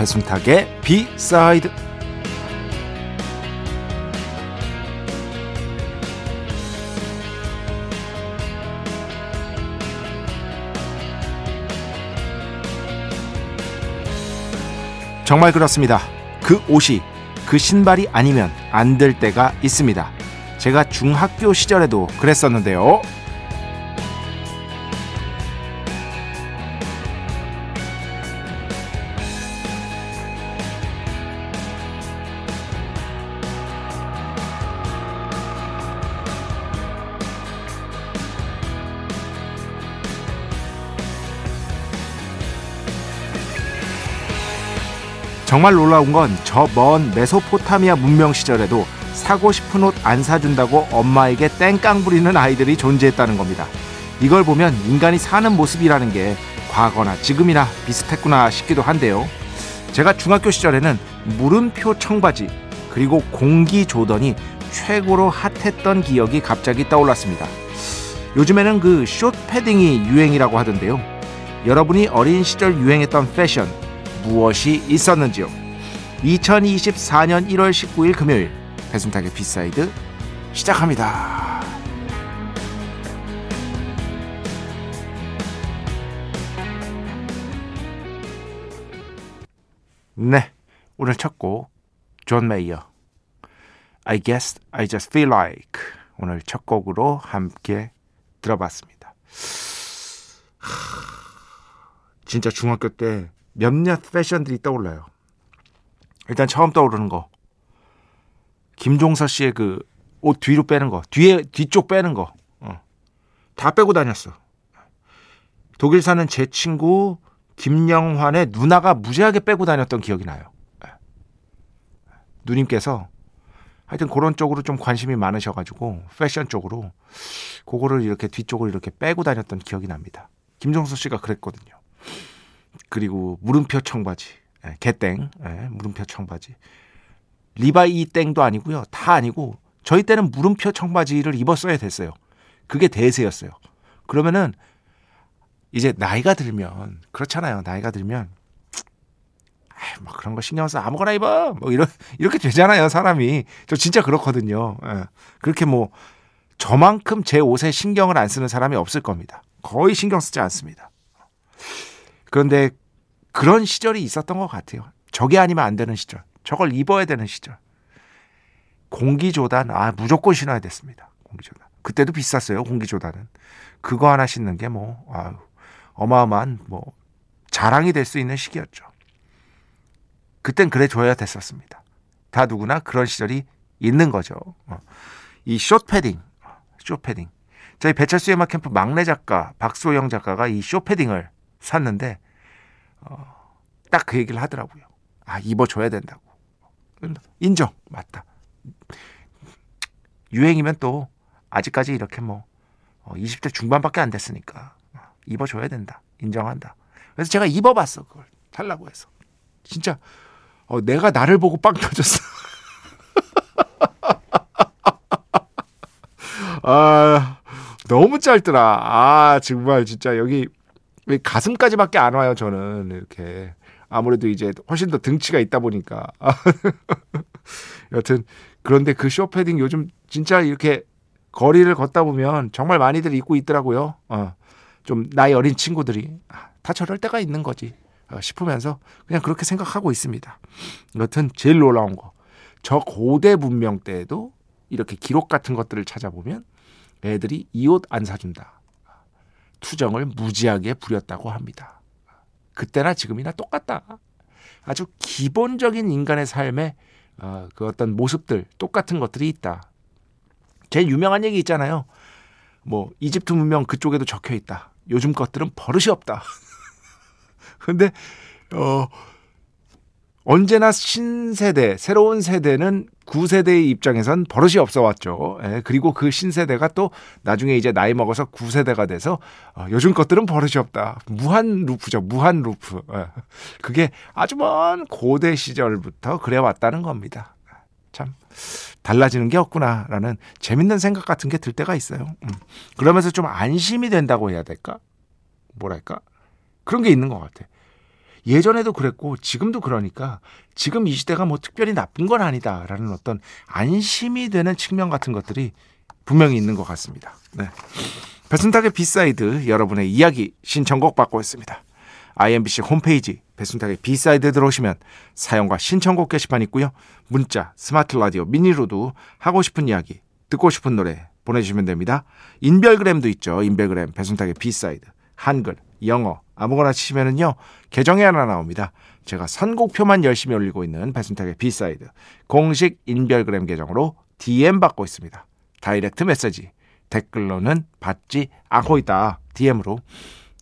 배순탁의 비사이드 정말 그렇습니다. 그 옷이 그 신발이 아니면 안 될 때가 있습니다. 제가 중학교 시절에도 그랬었는데요. 정말 놀라운 건 저 먼 메소포타미아 문명 시절에도 사고 싶은 옷 안 사준다고 엄마에게 땡깡 부리는 아이들이 존재했다는 겁니다. 이걸 보면 인간이 사는 모습이라는 게 과거나 지금이나 비슷했구나 싶기도 한데요. 제가 중학교 시절에는 물음표 청바지 그리고 공기 조던이 최고로 핫했던 기억이 갑자기 떠올랐습니다. 요즘에는 그 숏 패딩이 유행이라고 하던데요. 여러분이 어린 시절 유행했던 패션 무엇이 있었는지요? 2024년 1월 19일 금요일 배순탁의 B side 시작합니다. 네, 오늘 첫 곡 존 메이어 I guess I just feel like 오늘 첫 곡으로 함께 들어봤습니다. 진짜 중학교 때 몇몇 패션들이 떠올라요. 일단 처음 떠오르는 거. 김종서 씨의 그 옷 뒤로 빼는 거, 뒤에 뒤쪽 빼는 거, 어. 다 빼고 다녔어. 독일 사는 제 친구 김영환의 누나가 무지하게 빼고 다녔던 기억이 나요. 누님께서 하여튼 그런 쪽으로 좀 관심이 많으셔가지고 패션 쪽으로 그거를 이렇게 뒤쪽을 이렇게 빼고 다녔던 기억이 납니다. 김종서 씨가 그랬거든요. 그리고 물음표 청바지, 예, 개땡, 예, 물음표 청바지. 리바이 땡도 아니고요. 다 아니고 저희 때는 물음표 청바지를 입었어야 됐어요. 그게 대세였어요. 그러면은 이제 나이가 들면 그렇잖아요. 나이가 들면 뭐 그런 거 신경 써 아무거나 입어 뭐 이런 이렇게 되잖아요. 사람이 저 진짜 그렇거든요. 예. 그렇게 뭐 저만큼 제 옷에 신경을 안 쓰는 사람이 없을 겁니다. 거의 신경 쓰지 않습니다. 그런데 그런 시절이 있었던 것 같아요. 저게 아니면 안 되는 시절. 저걸 입어야 되는 시절. 공기조단, 아, 무조건 신어야 됐습니다. 공기조단. 그때도 비쌌어요, 공기조단은. 그거 하나 신는 게 뭐, 아유, 어마어마한 뭐, 자랑이 될 수 있는 시기였죠. 그땐 그래 줘야 됐었습니다. 다 누구나 그런 시절이 있는 거죠. 어. 이 숏패딩, 숏패딩. 저희 배철수의 음악 캠프 막내 작가 박소영 작가가 이 숏패딩을 샀는데 어, 딱 그 얘기를 하더라고요. 아 입어줘야 된다고. 인정 맞다. 유행이면 또 아직까지 이렇게 뭐 20대 어, 중반밖에 안 됐으니까 입어줘야 된다. 인정한다. 그래서 제가 입어봤어 그걸 살라고 해서 진짜 어, 내가 나를 보고 빵 터졌어. 아 너무 짧더라. 아 정말 진짜 여기 가슴까지밖에 안 와요, 저는. 이렇게. 아무래도 이제 훨씬 더 등치가 있다 보니까. 여튼, 그런데 그 쇼패딩 요즘 진짜 이렇게 거리를 걷다 보면 정말 많이들 입고 있더라고요. 어, 좀 나이 어린 친구들이. 아, 다 저럴 때가 있는 거지. 어, 싶으면서 그냥 그렇게 생각하고 있습니다. 여튼 제일 놀라운 거. 저 고대 문명 때에도 이렇게 기록 같은 것들을 찾아보면 애들이 이 옷 안 사준다. 투정을 무지하게 부렸다고 합니다. 그때나 지금이나 똑같다. 아주 기본적인 인간의 삶의 어, 그 어떤 모습들 똑같은 것들이 있다. 제일 유명한 얘기 있잖아요. 뭐 이집트 문명 그쪽에도 적혀 있다. 요즘 것들은 버릇이 없다. 근데 어 언제나 신세대, 새로운 세대는 구세대의 입장에선 버릇이 없어 왔죠. 예, 그리고 그 신세대가 또 나중에 이제 나이 먹어서 구세대가 돼서 어, 요즘 것들은 버릇이 없다. 무한 루프죠. 무한 루프. 예, 그게 아주 먼 고대 시절부터 그래 왔다는 겁니다. 참 달라지는 게 없구나라는 재밌는 생각 같은 게 들 때가 있어요. 음. 그러면서 좀 안심이 된다고 해야 될까? 뭐랄까? 그런 게 있는 것 같아. 예전에도 그랬고 지금도 그러니까 지금 이 시대가 뭐 특별히 나쁜 건 아니다라는 어떤 안심이 되는 측면 같은 것들이 분명히 있는 것 같습니다. 네. 배순탁의 B side 여러분의 이야기 신청곡 받고 있습니다. IMBC 홈페이지 배순탁의 B side 들어오시면 사연과 신청곡 게시판 있고요. 문자, 스마트 라디오, 미니로도 하고 싶은 이야기, 듣고 싶은 노래 보내주시면 됩니다. 인별그램도 있죠. 인별그램 배순탁의 B side 한글, 영어 아무거나 치시면은요 계정에 하나 나옵니다. 제가 선곡표만 열심히 올리고 있는 배순탁의 B side 공식 인별그램 계정으로 DM 받고 있습니다. direct message 댓글로는 받지 않고 있다. DM으로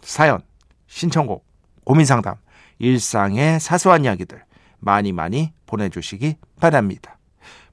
사연, 신청곡, 고민 상담, 일상의 사소한 이야기들 많이 많이 보내주시기 바랍니다.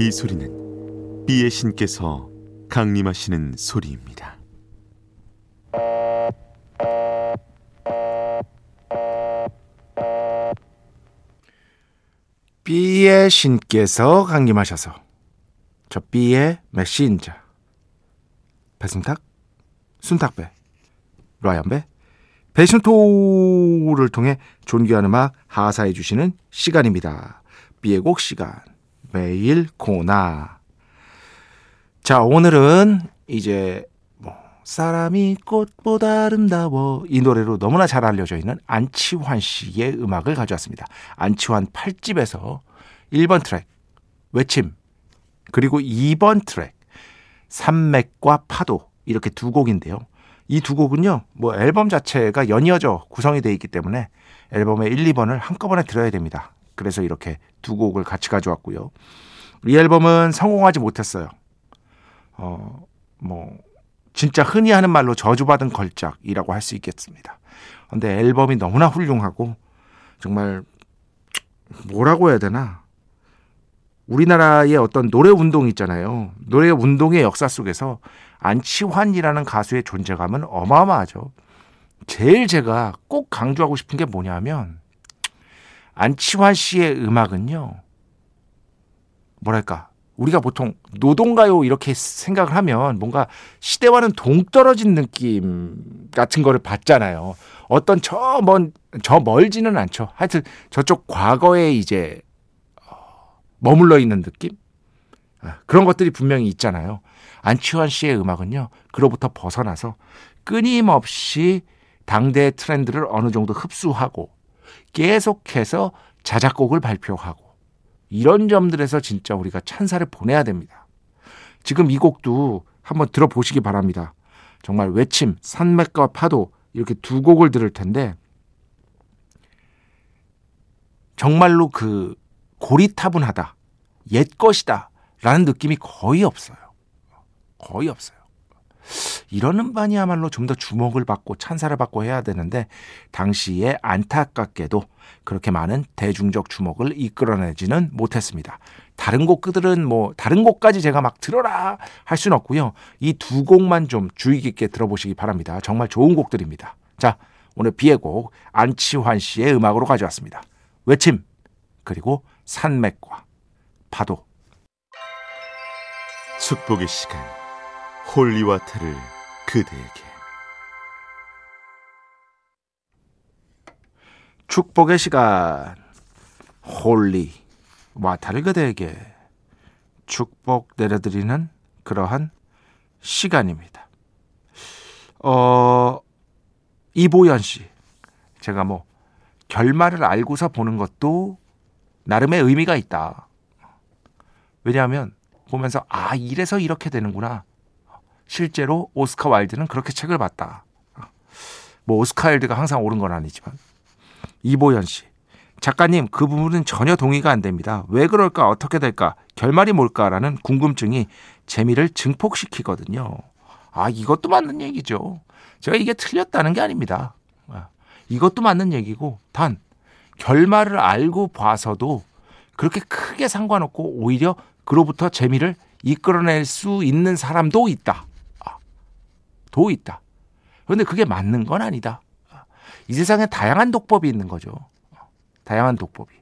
이 소리는 비의 신께서 강림하시는 소리입니다. B의 신께서 강림하셔서 저 B의 메신저 배순탁, 순탁배, 라이언배, 배순토를 통해 존귀한 음악 하사해 주시는 시간입니다. B의 곡 시간 매일 코나 자 오늘은 이제 뭐 사람이 꽃보다 아름다워 이 노래로 너무나 잘 알려져 있는 안치환 씨의 음악을 가져왔습니다. 안치환 8집에서 1번 트랙 외침 그리고 2번 트랙 산맥과 파도 이렇게 두 곡인데요. 이 두 곡은요. 뭐 앨범 자체가 연이어져 구성이 되어 있기 때문에 앨범의 1, 2번을 한꺼번에 들어야 됩니다. 그래서 이렇게 두 곡을 같이 가져왔고요. 이 앨범은 성공하지 못했어요. 어, 뭐 진짜 흔히 하는 말로 저주받은 걸작이라고 할 수 있겠습니다. 근데 앨범이 너무나 훌륭하고 정말 뭐라고 해야 되나? 우리나라의 어떤 노래 운동 있잖아요. 노래 운동의 역사 속에서 안치환이라는 가수의 존재감은 어마어마하죠. 제일 제가 꼭 강조하고 싶은 게 뭐냐면 안치환 씨의 음악은요. 뭐랄까? 우리가 보통 노동가요 이렇게 생각을 하면 뭔가 시대와는 동떨어진 느낌 같은 거를 받잖아요. 어떤 저 먼, 저 멀지는 않죠. 하여튼 저쪽 과거에 이제 머물러 있는 느낌? 아, 그런 것들이 분명히 있잖아요. 안치환 씨의 음악은요, 그로부터 벗어나서 끊임없이 당대의 트렌드를 어느 정도 흡수하고 계속해서 자작곡을 발표하고 이런 점들에서 진짜 우리가 찬사를 보내야 됩니다. 지금 이 곡도 한번 들어보시기 바랍니다. 정말 외침, 산맥과 파도 이렇게 두 곡을 들을 텐데 정말로 그 고리타분하다, 옛 것이다 라는 느낌이 거의 없어요. 거의 없어요. 이런 음반이야말로 좀 더 주목을 받고 찬사를 받고 해야 되는데 당시에 안타깝게도 그렇게 많은 대중적 주목을 이끌어내지는 못했습니다. 다른 곡들은 뭐 다른 곡까지 제가 막 들어라 할 수는 없고요. 이 두 곡만 좀 주의 깊게 들어보시기 바랍니다. 정말 좋은 곡들입니다. 자, 오늘 비의 곡 안치환 씨의 음악으로 가져왔습니다. 외침 그리고 산맥과 파도 축복의 시간 holy water를 그대에게 축복의 시간 holy water를 그대에게 축복 내려드리는 그러한 시간입니다. 어 이보연 씨 제가 뭐 결말을 알고서 보는 것도 나름의 의미가 있다. 왜냐하면 보면서 아 이래서 이렇게 되는구나. 실제로 오스카 와일드는 그렇게 책을 봤다. 뭐 오스카 와일드가 항상 옳은 건 아니지만 이보연 씨 작가님 그 부분은 전혀 동의가 안 됩니다. 왜 그럴까 어떻게 될까 결말이 뭘까라는 궁금증이 재미를 증폭시키거든요. 아 이것도 맞는 얘기죠. 제가 이게 틀렸다는 게 아닙니다. 아, 이것도 맞는 얘기고 단 결말을 알고 봐서도 그렇게 크게 상관없고 오히려 그로부터 재미를 이끌어낼 수 있는 사람도 있다. 아, 도 있다. 그런데 그게 맞는 건 아니다. 아, 이 세상에 다양한 독법이 있는 거죠. 다양한 독법이.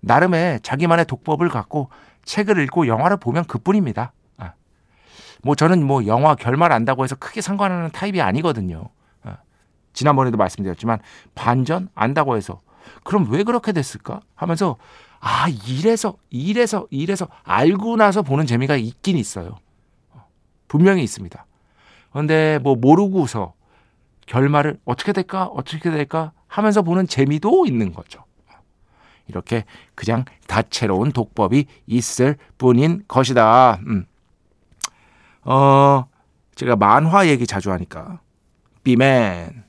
나름의 자기만의 독법을 갖고 책을 읽고 영화를 보면 그뿐입니다. 아, 뭐 저는 뭐 영화 결말 안다고 해서 크게 상관하는 타입이 아니거든요. 지난번에도 말씀드렸지만 반전 안다고 해서 그럼 왜 그렇게 됐을까 하면서 아 이래서 이래서 이래서 알고 나서 보는 재미가 있긴 있어요. 분명히 있습니다. 그런데 뭐 모르고서 결말을 어떻게 될까 어떻게 될까 하면서 보는 재미도 있는 거죠. 이렇게 그냥 다채로운 독법이 있을 뿐인 것이다. 음. 어, 제가 만화 얘기 자주 하니까 비맨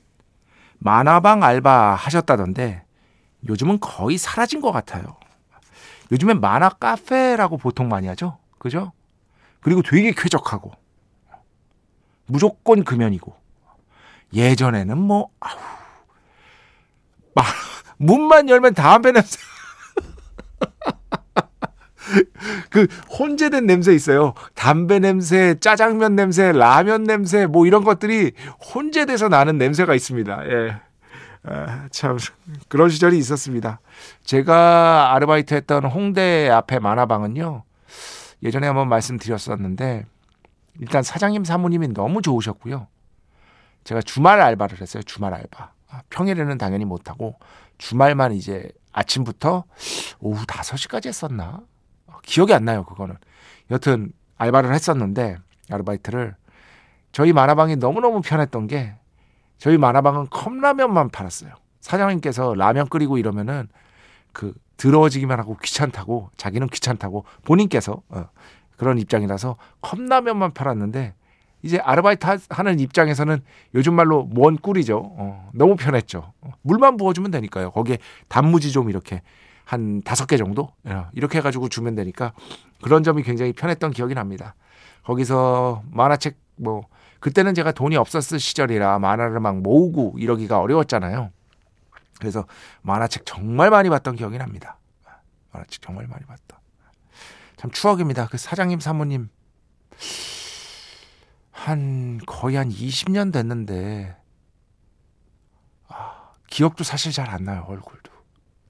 만화방 알바 하셨다던데 요즘은 거의 사라진 것 같아요. 요즘엔 만화 카페라고 보통 많이 하죠. 그죠? 그리고 되게 쾌적하고 무조건 금연이고 예전에는 뭐 아우 문만 열면 담배 냄새 그 혼재된 냄새 있어요. 담배 냄새, 짜장면 냄새, 라면 냄새 뭐 이런 것들이 혼재돼서 나는 냄새가 있습니다. 예. 아, 참 그런 시절이 있었습니다. 제가 아르바이트 했던 홍대 앞에 만화방은요. 예전에 한번 말씀드렸었는데 일단 사장님 사모님이 너무 좋으셨고요. 제가 주말 알바를 했어요. 주말 알바. 아, 평일에는 당연히 못하고 주말만 이제 아침부터 오후 5시까지 했었나? 기억이 안 나요, 그거는. 여튼 알바를 했었는데 아르바이트를 저희 만화방이 너무너무 편했던 게 저희 만화방은 컵라면만 팔았어요. 사장님께서 라면 끓이고 이러면은 그 더러워지기만 하고 귀찮다고 자기는 귀찮다고 본인께서 어, 그런 입장이라서 컵라면만 팔았는데 이제 아르바이트 하는 입장에서는 요즘 말로 뭔 꿀이죠. 어, 너무 편했죠. 어, 물만 부어주면 되니까요. 거기에 단무지 좀 이렇게 한 다섯 개 정도 예, 이렇게 해가지고 주면 되니까 그런 점이 굉장히 편했던 기억이 납니다. 거기서 만화책 뭐 그때는 제가 돈이 없었을 시절이라 만화를 막 모으고 이러기가 어려웠잖아요. 그래서 만화책 정말 많이 봤던 기억이 납니다. 만화책 정말 많이 봤다. 참 추억입니다. 그 사장님 사모님 한 거의 한 20년 됐는데 아, 기억도 사실 잘 안 나요 얼굴도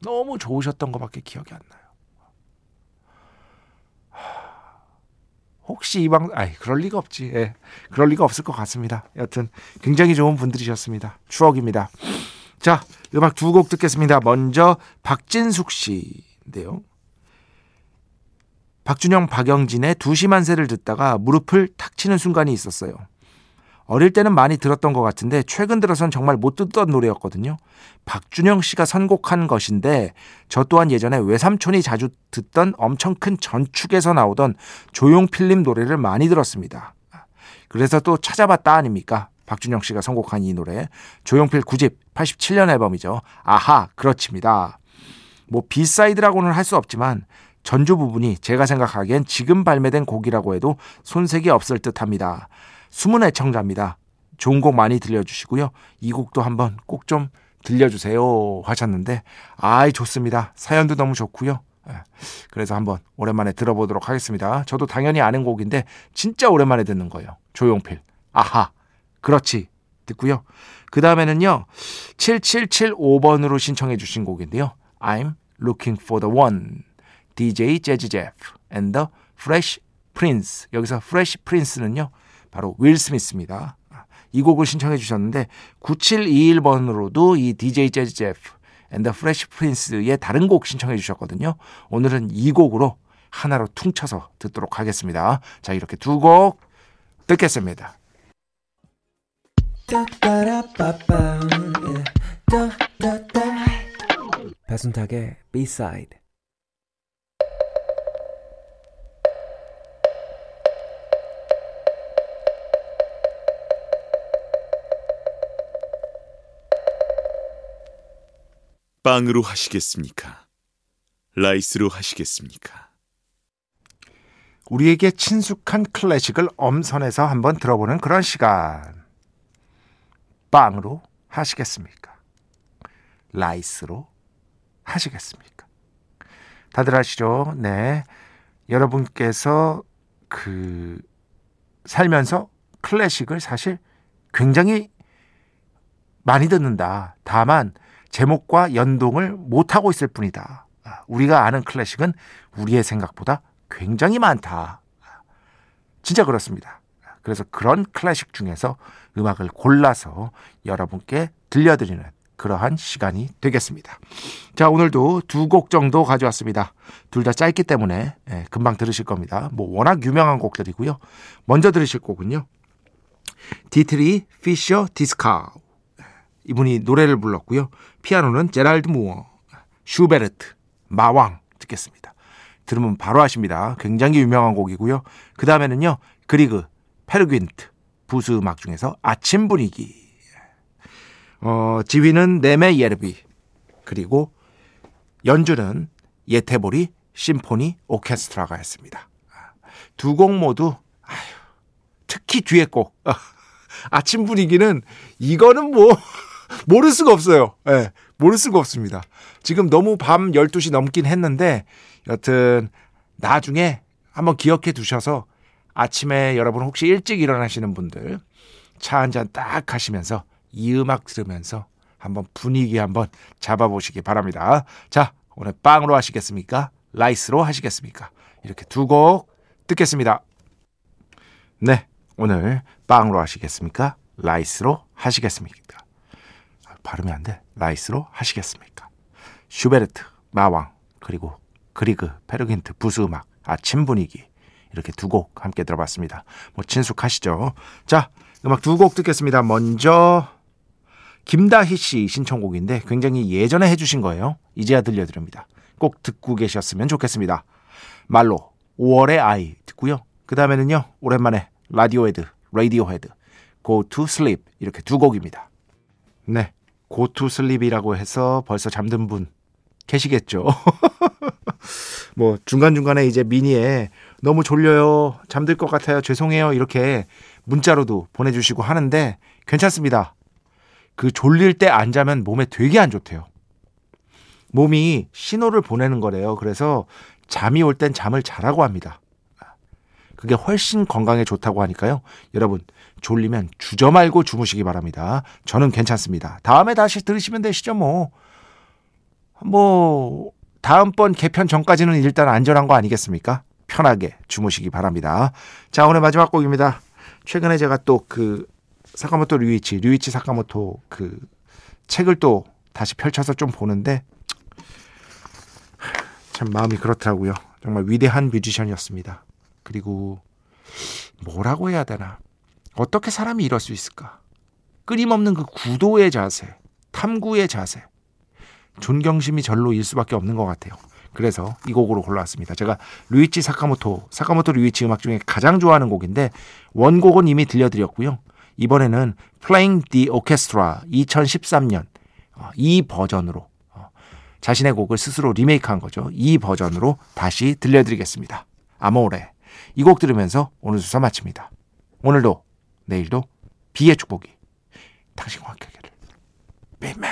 너무 좋으셨던 것밖에 기억이 안 나요. 혹시 이방 아이 그럴 리가 없지. 예. 그럴 리가 없을 것 같습니다. 여튼 굉장히 좋은 분들이셨습니다. 추억입니다. 자, 음악 두 곡 듣겠습니다. 먼저 박진숙 씨인데요. 박준영, 박영진의 두시만세를 듣다가 무릎을 탁 치는 순간이 있었어요. 어릴 때는 많이 들었던 것 같은데 최근 들어선 정말 못 듣던 노래였거든요. 박준영 씨가 선곡한 것인데 저 또한 예전에 외삼촌이 자주 듣던 엄청 큰 전축에서 나오던 조용필님 노래를 많이 들었습니다. 그래서 또 찾아봤다 아닙니까? 박준영 씨가 선곡한 이 노래 조용필 9집 87년 앨범이죠. 아하 그렇습니다. 뭐 B side라고는 할 수 없지만 전주 부분이 제가 생각하기엔 지금 발매된 곡이라고 해도 손색이 없을 듯 합니다. 숨은 애청자입니다. 좋은 곡 많이 들려주시고요. 이 곡도 한번 꼭 좀 들려주세요 하셨는데 아이 좋습니다. 사연도 너무 좋고요. 예, 그래서 한번 오랜만에 들어보도록 하겠습니다. 저도 당연히 아는 곡인데 진짜 오랜만에 듣는 거예요. 조용필. 아하. 그렇지. 듣고요. 그 다음에는요. 7775번으로 신청해 주신 곡인데요. I'm looking for the one. DJ 재즈 제프 and the Fresh Prince. 여기서 Fresh Prince는요. 바로 윌 스미스입니다. 이 곡을 신청해 주셨는데 9721번으로도 이 DJ 재즈 제프 and the Fresh Prince의 다른 곡 신청해 주셨거든요. 오늘은 이 곡으로 하나로 퉁쳐서 듣도록 하겠습니다. 자, 이렇게 두 곡 듣겠습니다. 배순탁의 B-side 빵으로 하시겠습니까? 라이스로 하시겠습니까? 우리에게 친숙한 클래식을 엄선해서 한번 들어보는 그런 시간. 빵으로 하시겠습니까? 라이스로 하시겠습니까? 다들 아시죠? 네. 여러분께서 그 살면서 클래식을 사실 굉장히 많이 듣는다. 다만 제목과 연동을 못하고 있을 뿐이다. 아, 우리가 아는 클래식은 우리의 생각보다 굉장히 많다. 진짜 그렇습니다. 그래서 그런 클래식 중에서 음악을 골라서 여러분께 들려드리는 그러한 시간이 되겠습니다. 자, 오늘도 두 곡 정도 가져왔습니다. 둘 다 짧기 때문에 예, 금방 들으실 겁니다. 뭐 워낙 유명한 곡들이고요. 먼저 들으실 곡은요. 디트리히 피셔 디스카우. 이분이 노래를 불렀고요. 피아노는 제랄드 무어, 슈베르트, 마왕 듣겠습니다. 들으면 바로 아십니다. 굉장히 유명한 곡이고요. 그 다음에는요. 그리그, 페르귄트, 부수 음악 중에서 아침 분위기. 어, 지휘는 네메 예르비. 그리고 연주는 예테보리 심포니 오케스트라가 했습니다. 두 곡 모두 아휴, 특히 뒤에 곡 아침 분위기는 이거는 뭐 모를 수가 없어요. 예, 네, 모를 수가 없습니다. 지금 너무 밤 12시 넘긴 했는데 여튼 나중에 한번 기억해 두셔서 아침에 여러분 혹시 일찍 일어나시는 분들 차 한 잔 딱 하시면서 이 음악 들으면서 한번 분위기 한번 잡아보시기 바랍니다. 자, 오늘 빵으로 하시겠습니까? 라이스로 하시겠습니까? 이렇게 두 곡 듣겠습니다. 네, 오늘 빵으로 하시겠습니까? 라이스로 하시겠습니까? 아, 발음이 안 돼. 라이스로 하시겠습니까? 슈베르트, 마왕, 그리고 그리그, 페르귄트, 부수 음악, 아침 분위기 이렇게 두 곡 함께 들어봤습니다. 뭐 친숙하시죠? 자, 음악 두 곡 듣겠습니다. 먼저 김다희 씨 신청곡인데 굉장히 예전에 해주신 거예요. 이제야 들려드립니다. 꼭 듣고 계셨으면 좋겠습니다. 말로 5월의 아이 듣고요. 그 다음에는요 오랜만에 라디오헤드, 라디오헤드, Go to Sleep 이렇게 두 곡입니다. 네, Sleep이라고 해서 벌써 잠든 분 계시겠죠. 뭐 중간중간에 이제 미니에 너무 졸려요. 잠들 것 같아요. 죄송해요. 이렇게 문자로도 보내주시고 하는데 괜찮습니다. 그 졸릴 때 안 자면 몸에 되게 안 좋대요. 몸이 신호를 보내는 거래요. 그래서 잠이 올 땐 잠을 자라고 합니다. 그게 훨씬 건강에 좋다고 하니까요. 여러분, 졸리면 주저 말고 주무시기 바랍니다. 저는 괜찮습니다. 다음에 다시 들으시면 되시죠, 뭐. 뭐, 다음번 개편 전까지는 일단 안전한 거 아니겠습니까? 편하게 주무시기 바랍니다. 자, 오늘 마지막 곡입니다. 최근에 제가 또 그 사카모토 류이치, 류이치 사카모토 그 책을 또 다시 펼쳐서 좀 보는데 참 마음이 그렇더라고요. 정말 위대한 뮤지션이었습니다. 그리고 뭐라고 해야 되나? 어떻게 사람이 이럴 수 있을까? 끊임없는 그 구도의 자세, 탐구의 자세, 존경심이 절로 일 수밖에 없는 것 같아요. 그래서 이 곡으로 골라왔습니다. 제가 루이치 사카모토, 사카모토 루이치 음악 중에 가장 좋아하는 곡인데 원곡은 이미 들려드렸고요. 이번에는 Playing the Orchestra 2013년 어, 이 버전으로 어, 자신의 곡을 스스로 리메이크한 거죠. 이 버전으로 다시 들려드리겠습니다. 아모레 이 곡 들으면서 오늘 수사 마칩니다. 오늘도 내일도 비의 축복이 당신과 함께 하기를. 비맨